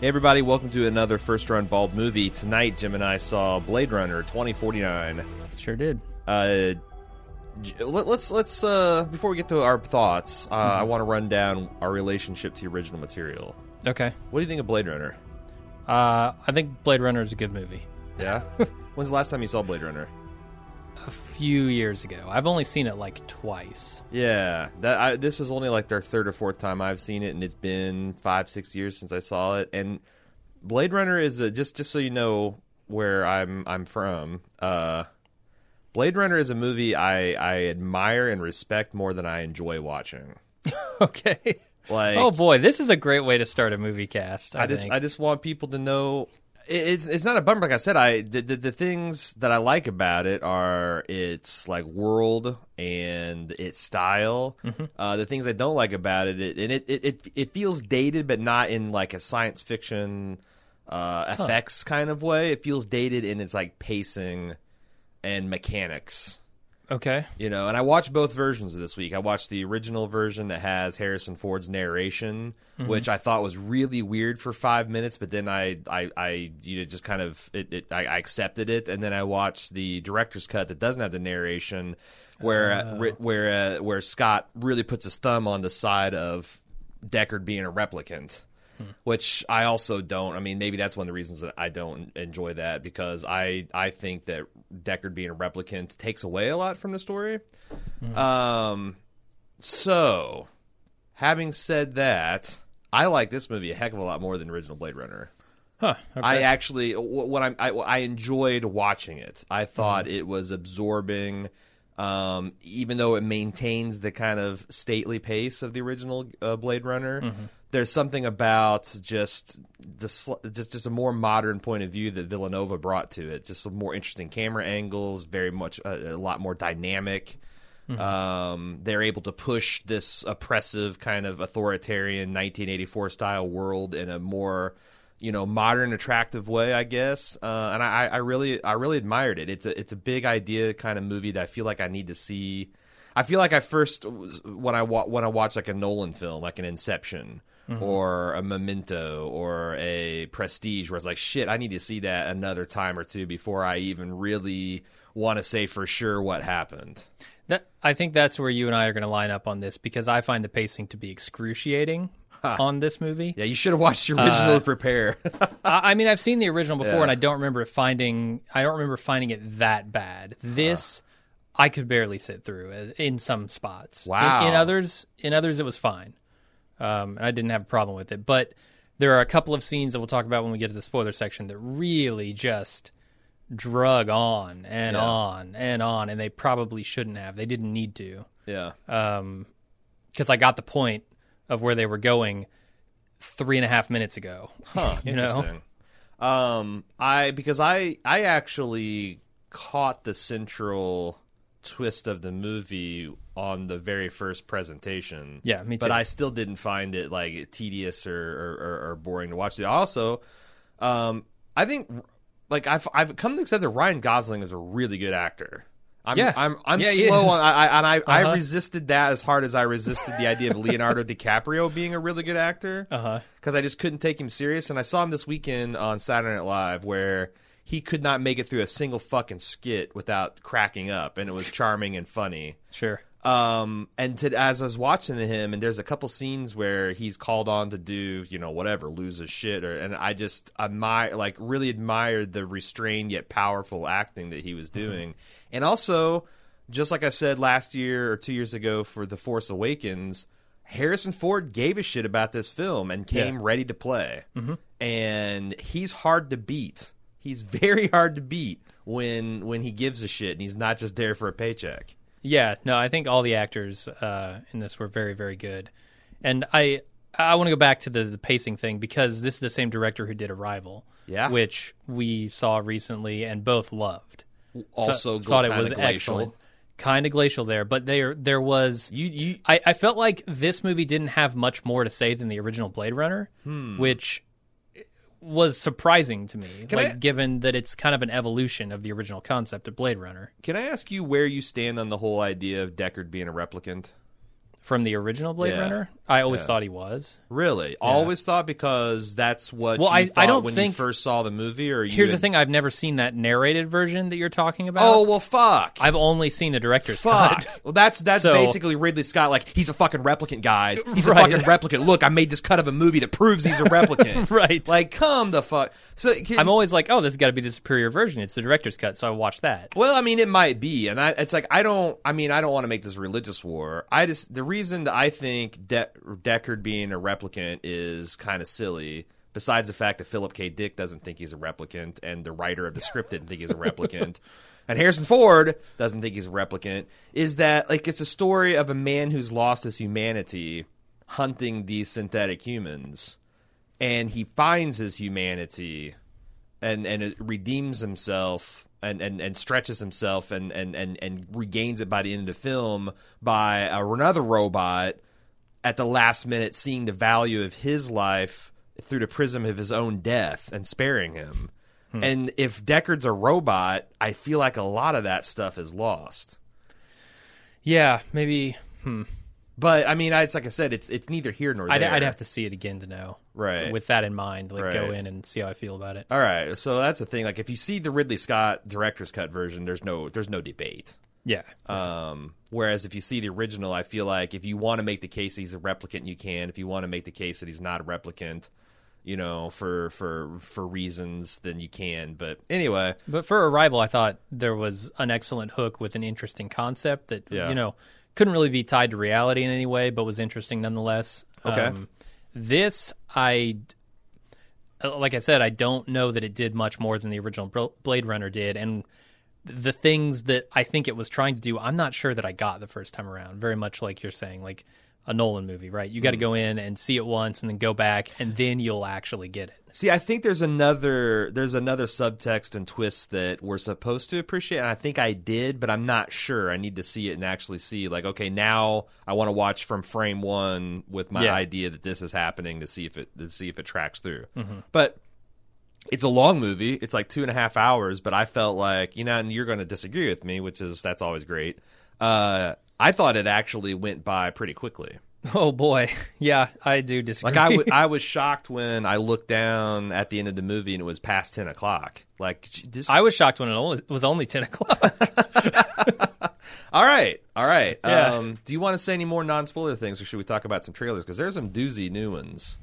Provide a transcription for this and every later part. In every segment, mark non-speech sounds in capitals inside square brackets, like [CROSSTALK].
Hey everybody, welcome to another First Run Bald movie. Tonight, Jim and I saw Blade Runner 2049. Sure did. Uh, let, let's let's uh, before we get to our thoughts, uh, I want to run down our relationship to the original material. Okay. What do you think of Blade Runner? Uh, I think Blade Runner is a good movie. Yeah. [LAUGHS] When's the last time you saw Blade Runner? A few years ago. I've only seen it like twice. Yeah, that I, this is only like their third or fourth time I've seen it, and it's been five six years since I saw it. And Blade Runner is a, just just so you know where I'm I'm from. Uh, Blade Runner is a movie I I admire and respect more than I enjoy watching. [LAUGHS] Okay. Like, oh boy, this is a great way to start a movie cast. I, I just think. I just want people to know it's it's not a bummer. Like I said, I the, the the things that I like about it are its like world and its style. Mm-hmm. Uh, the things I don't like about it, it and it, it it it feels dated, but not in like a science fiction uh, effects kind of way. It feels dated in its like pacing and mechanics. Okay. You know, and I watched both versions of this week. I watched the original version that has Harrison Ford's narration, which I thought was really weird for five minutes, but then I, I, I you know, just kind of it, it I, I accepted it, and then I watched the director's cut that doesn't have the narration, where uh, where uh, where Scott really puts his thumb on the side of Deckard being a replicant which I also don't. I mean, maybe that's one of the reasons that I don't enjoy that because I I think that Deckard being a replicant takes away a lot from the story. Um, so having said that, I like this movie a heck of a lot more than the original Blade Runner. Huh. Okay. I actually, what I'm, I, I enjoyed watching it. I thought it was absorbing, um, even though it maintains the kind of stately pace of the original uh, Blade Runner. There's something about just the just just a more modern point of view that Villeneuve brought to it. Just some more interesting camera angles, very much a, a lot more dynamic. Um, they're able to push this oppressive kind of authoritarian 1984 style world in a more you know modern attractive way i guess. Uh, and I, I really i really admired it. It's a it's a big idea kind of movie that i feel like i need to see. I feel like i first when i wa- when i watch like a nolan film like an inception or a memento or a prestige where it's like shit i need to see that another time or two before i even really want to say for sure what happened. That I think that's where you and I are going to line up on this because I find the pacing to be excruciating [LAUGHS] on this movie. yeah you should have watched the original to prepare [LAUGHS] I, I mean, I've seen the original before, Yeah. and I don't remember it finding. I don't remember finding it that bad. This, I could barely sit through uh, in some spots. Wow. In, others, in others, it was fine, um, and I didn't have a problem with it. But there are a couple of scenes that we'll talk about when we get to the spoiler section that really just drug on and Yeah. on and on, and they probably shouldn't have. They didn't need to yeah Um, because I got the point of where they were going three and a half minutes ago. Huh, [LAUGHS] You know? Um, I because I I actually caught the central twist of the movie on the very first presentation. Yeah, me too. But. I still didn't find it like tedious or or, or, or boring to watch. Also, um, I think like I've I've come to accept that Ryan Gosling is a really good actor. I'm, Yeah. I'm I'm Yeah, slow on I, I and I, I Uh-huh. resisted that as hard as I resisted the idea of Leonardo [LAUGHS] DiCaprio being a really good actor Uh huh. because I just couldn't take him serious. And I saw him this weekend on Saturday Night Live where he could not make it through a single fucking skit without cracking up, and it was charming and funny. Sure. Um, and to, as I was watching him, and there's a couple scenes where he's called on to do, you know, whatever, lose his shit, or and I just admire, like, really admired the restrained yet powerful acting that he was doing, and also, just like I said last year or two years ago for The Force Awakens, Harrison Ford gave a shit about this film and came Yeah. ready to play, and he's hard to beat. He's [LAUGHS] very hard to beat when when he gives a shit, and he's not just there for a paycheck. Yeah, no, I think all the actors uh, in this were very, very good, and I I want to go back to the, the pacing thing because this is the same director who did Arrival, Yeah. which we saw recently and both loved. also Th- thought it was glacial. excellent, kind of glacial there, but there there was You you I, I felt like this movie didn't have much more to say than the original Blade Runner, Hmm. which was surprising to me, like I- given that it's kind of an evolution of the original concept of Blade Runner. can I ask you where you stand on the whole idea of Deckard being a replicant? From the original Blade Yeah. Runner. I always Yeah. thought he was. Really? Always thought because that's what Well, you I- I thought don't when think- you first saw the movie or you Here's the had- thing: I've never seen that narrated version that you're talking about. Oh, well fuck. I've only seen the director's Fuck. cut. [LAUGHS] Well, that's that's So- basically Ridley Scott. Like he's a fucking replicant, guys. He's Right. a fucking replicant. Look, I made this cut of a movie that proves he's a replicant. [LAUGHS] Right. Like, come the fuck. So I'm always like, oh, this has got to be the superior version. It's the director's cut, so I watch that. Well, I mean, it might be, and I, it's like I don't. I mean, I don't want to make this religious war. I just the reason that I think De- Deckard being a replicant is kind of silly. Besides the fact that Philip K. Dick doesn't think he's a replicant, and the writer of the script didn't think he's a replicant, [LAUGHS] and Harrison Ford doesn't think he's a replicant, is that like it's a story of a man who's lost his humanity hunting these synthetic humans, and he finds his humanity and and redeems himself and, and, and stretches himself and, and, and, and regains it by the end of the film by another robot at the last minute seeing the value of his life through the prism of his own death and sparing him. And if Deckard's a robot, I feel like a lot of that stuff is lost. Yeah, maybe. Hmm. But I mean, I- it's like I said, it's it's neither here nor I'd, there. I'd have to see it again to know. Right. With that in mind, like go in and see how I feel about it. All right, so that's the thing. Like, if you see the Ridley Scott director's cut version, there's no there's no debate. Yeah. Um, whereas if you see the original, I feel like if you want to make the case he's a replicant, you can. If you want to make the case that he's not a replicant, you know, for for for reasons, then you can. But anyway, But for Arrival, I thought there was an excellent hook with an interesting concept that Yeah. you know couldn't really be tied to reality in any way, but was interesting nonetheless. Um, Okay. this, I uh, like I said, I don't know that it did much more than the original Blade Runner did, and the things that I think it was trying to do, I'm not sure that I got the first time around. Very much like you're saying, like a Nolan movie, right? You got to Mm. go in and see it once, and then go back, and then you'll actually get it. see, I think there's another there's another subtext and twist that we're supposed to appreciate, and I think I did, but I'm not sure. I need to see it and actually see like, okay, now I want to watch from frame one with my Yeah. idea that this is happening to see if it to see if it tracks through. Mm-hmm. But it's a long movie. It's like two and a half hours, but I felt like you know, and you're going to disagree with me, which is that's always great. Uh, I thought it actually went by pretty quickly. Oh boy, [LAUGHS] yeah, I do disagree. Like I, w- [LAUGHS] I was shocked when I looked down at the end of the movie and it was past ten o'clock. Like this. I was shocked when it only, was only 10 o'clock. [LAUGHS] all right, all right. Yeah. Um, do you want to say any more non-spoiler things, or should we talk about some trailers? Because there's some doozy new ones.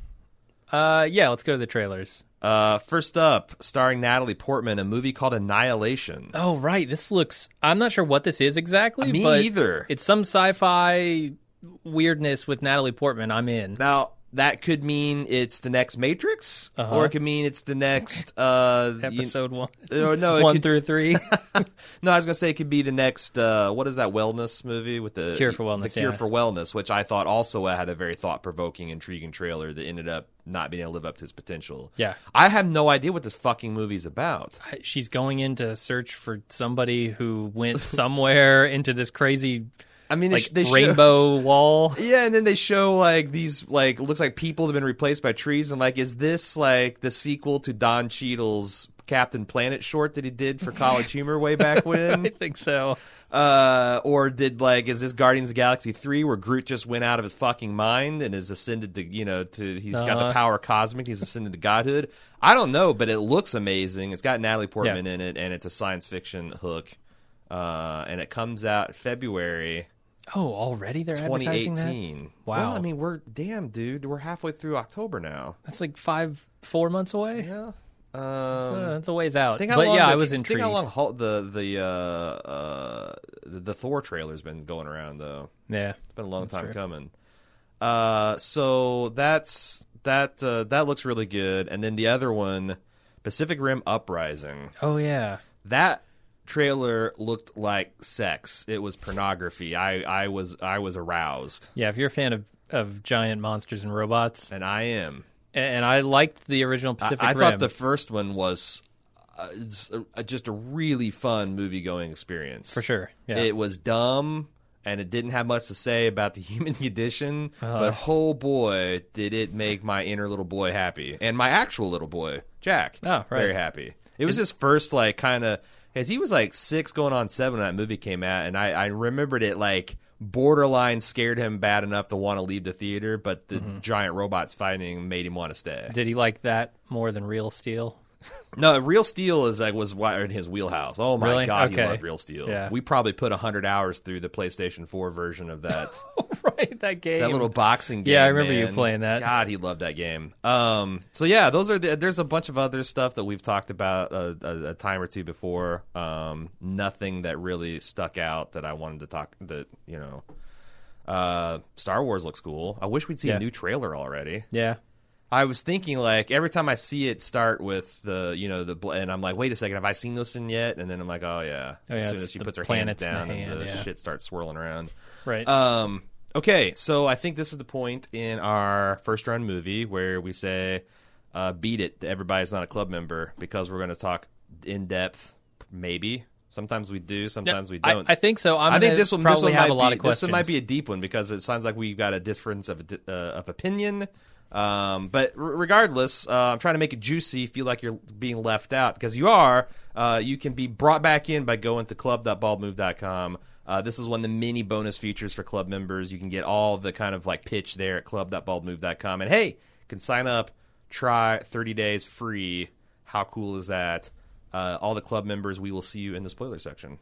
Uh, yeah, let's go to the trailers. Uh, first up, starring Natalie Portman, a movie called Annihilation. Oh, right. This looks. I'm not sure what this is exactly. Me but either. It's some sci-fi weirdness with Natalie Portman. I'm in. Now that could mean it's the next Matrix, Uh-huh. or it could mean it's the next. [LAUGHS] Uh, you- Episode one, [LAUGHS] uh, no, one could- through three. [LAUGHS] no, I was gonna say it could be the next. Uh, what is that wellness movie with the Cure for Wellness, The Cure yeah. for Wellness, which I thought also had a very thought-provoking, intriguing trailer that ended up not being able to live up to its potential. Yeah. I have no idea what this fucking movie's about. She's going in to search for somebody who went somewhere into this crazy I mean, like they show- rainbow wall. [LAUGHS] Yeah, and then they show like these like looks like people have been replaced by trees. and like, is this like the sequel to Don Cheadle's Captain Planet short that he did for College Humor way back [LAUGHS] when? I think so. uh, or did like is this Guardians of the Galaxy three where Groot just went out of his fucking mind and is ascended to you know to he's got the Uh-huh. power cosmic, he's ascended to godhood. I don't know, but it looks amazing. It's got Natalie Portman Yeah. in it, and it's a science fiction hook. Uh, and it comes out February. Oh, already they're advertising that. 2018. Wow. Well, I mean, we're damn, dude. We're halfway through October now. That's like five, four months away. Yeah. Um, Uh, that's a ways out. think how But long yeah, the- I was intrigued. Think how long Hul- the the uh, uh, the, the Thor trailer's been going around though. Yeah. It's been a long That's time true. coming. Uh, so that's that. Uh, that looks really good. And then the other one, Pacific Rim Uprising. Oh yeah. That trailer looked like sex. It was pornography. I I was I was aroused, Yeah, if you're a fan of, of giant monsters and robots, and I am. and, and I liked the original I, Pacific I Rim. thought the first one was uh, uh, just a really fun movie going experience. for sure. Yeah. It was dumb and it didn't have much to say about the [LAUGHS] human condition, Uh-huh. but oh boy, did it make my inner little boy happy and my actual little boy, Jack. Oh, right. Very happy. It was his first like kind of because he was like six going on seven when that movie came out, and I, I remembered it like borderline scared him bad enough to want to leave the theater, but the Mm-hmm. giant robots fighting made him want to stay. Did he like that more than Real Steel? [LAUGHS] No, Real Steel is like was in his wheelhouse. Oh my Really? god, Okay. he loved Real Steel. Yeah. We probably put hundred hours through the PlayStation Four version of that. [LAUGHS] right, that game. that little boxing game. Yeah, I remember you man. playing that. God, he loved that game. Um, so yeah, those are the, there's a bunch of other stuff that we've talked about a, a, a time or two before. Um, nothing that really stuck out that I wanted to talk. That you know, uh, Star Wars looks cool. I wish we'd see Yeah. a new trailer already. Yeah. I was thinking like every time I see it start with the you know the bl- and I'm like wait a second have I seen this in yet and then I'm like oh yeah Oh, yeah, as soon as she puts her hands planets in the down and the yeah. shit starts swirling around Right. um, okay, so I think this is the point in our first round movie where we say, uh, "Beat it." Everybody's not a club member because we're going to talk in depth. Maybe sometimes we do, sometimes we don't. I think so. I'm I think this one probably this one have might a lot be, of questions. This might be a deep one because it sounds like we've got a difference of uh, of opinion. Um, but r- regardless, uh, I'm trying to make it juicy. Feel like you're being left out because you are. Uh, you can be brought back in by going to club.baldmove.com. Uh, this is one of the many bonus features for club members. You can get all the kind of like pitch there at club.baldmove.com. And hey, you can sign up, try 30 days free. How cool is that? Uh, all the club members, we will see you in the spoiler section.